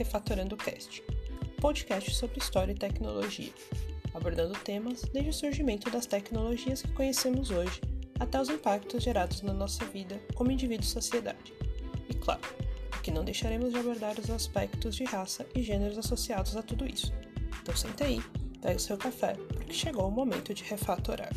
Refatorando Cast, podcast sobre história e tecnologia, abordando temas desde o surgimento das tecnologias que conhecemos hoje até os impactos gerados na nossa vida como indivíduo e sociedade. E claro, que não deixaremos de abordar os aspectos de raça e gêneros associados a tudo isso. Então senta aí, pega o seu café, porque chegou o momento de refatorar.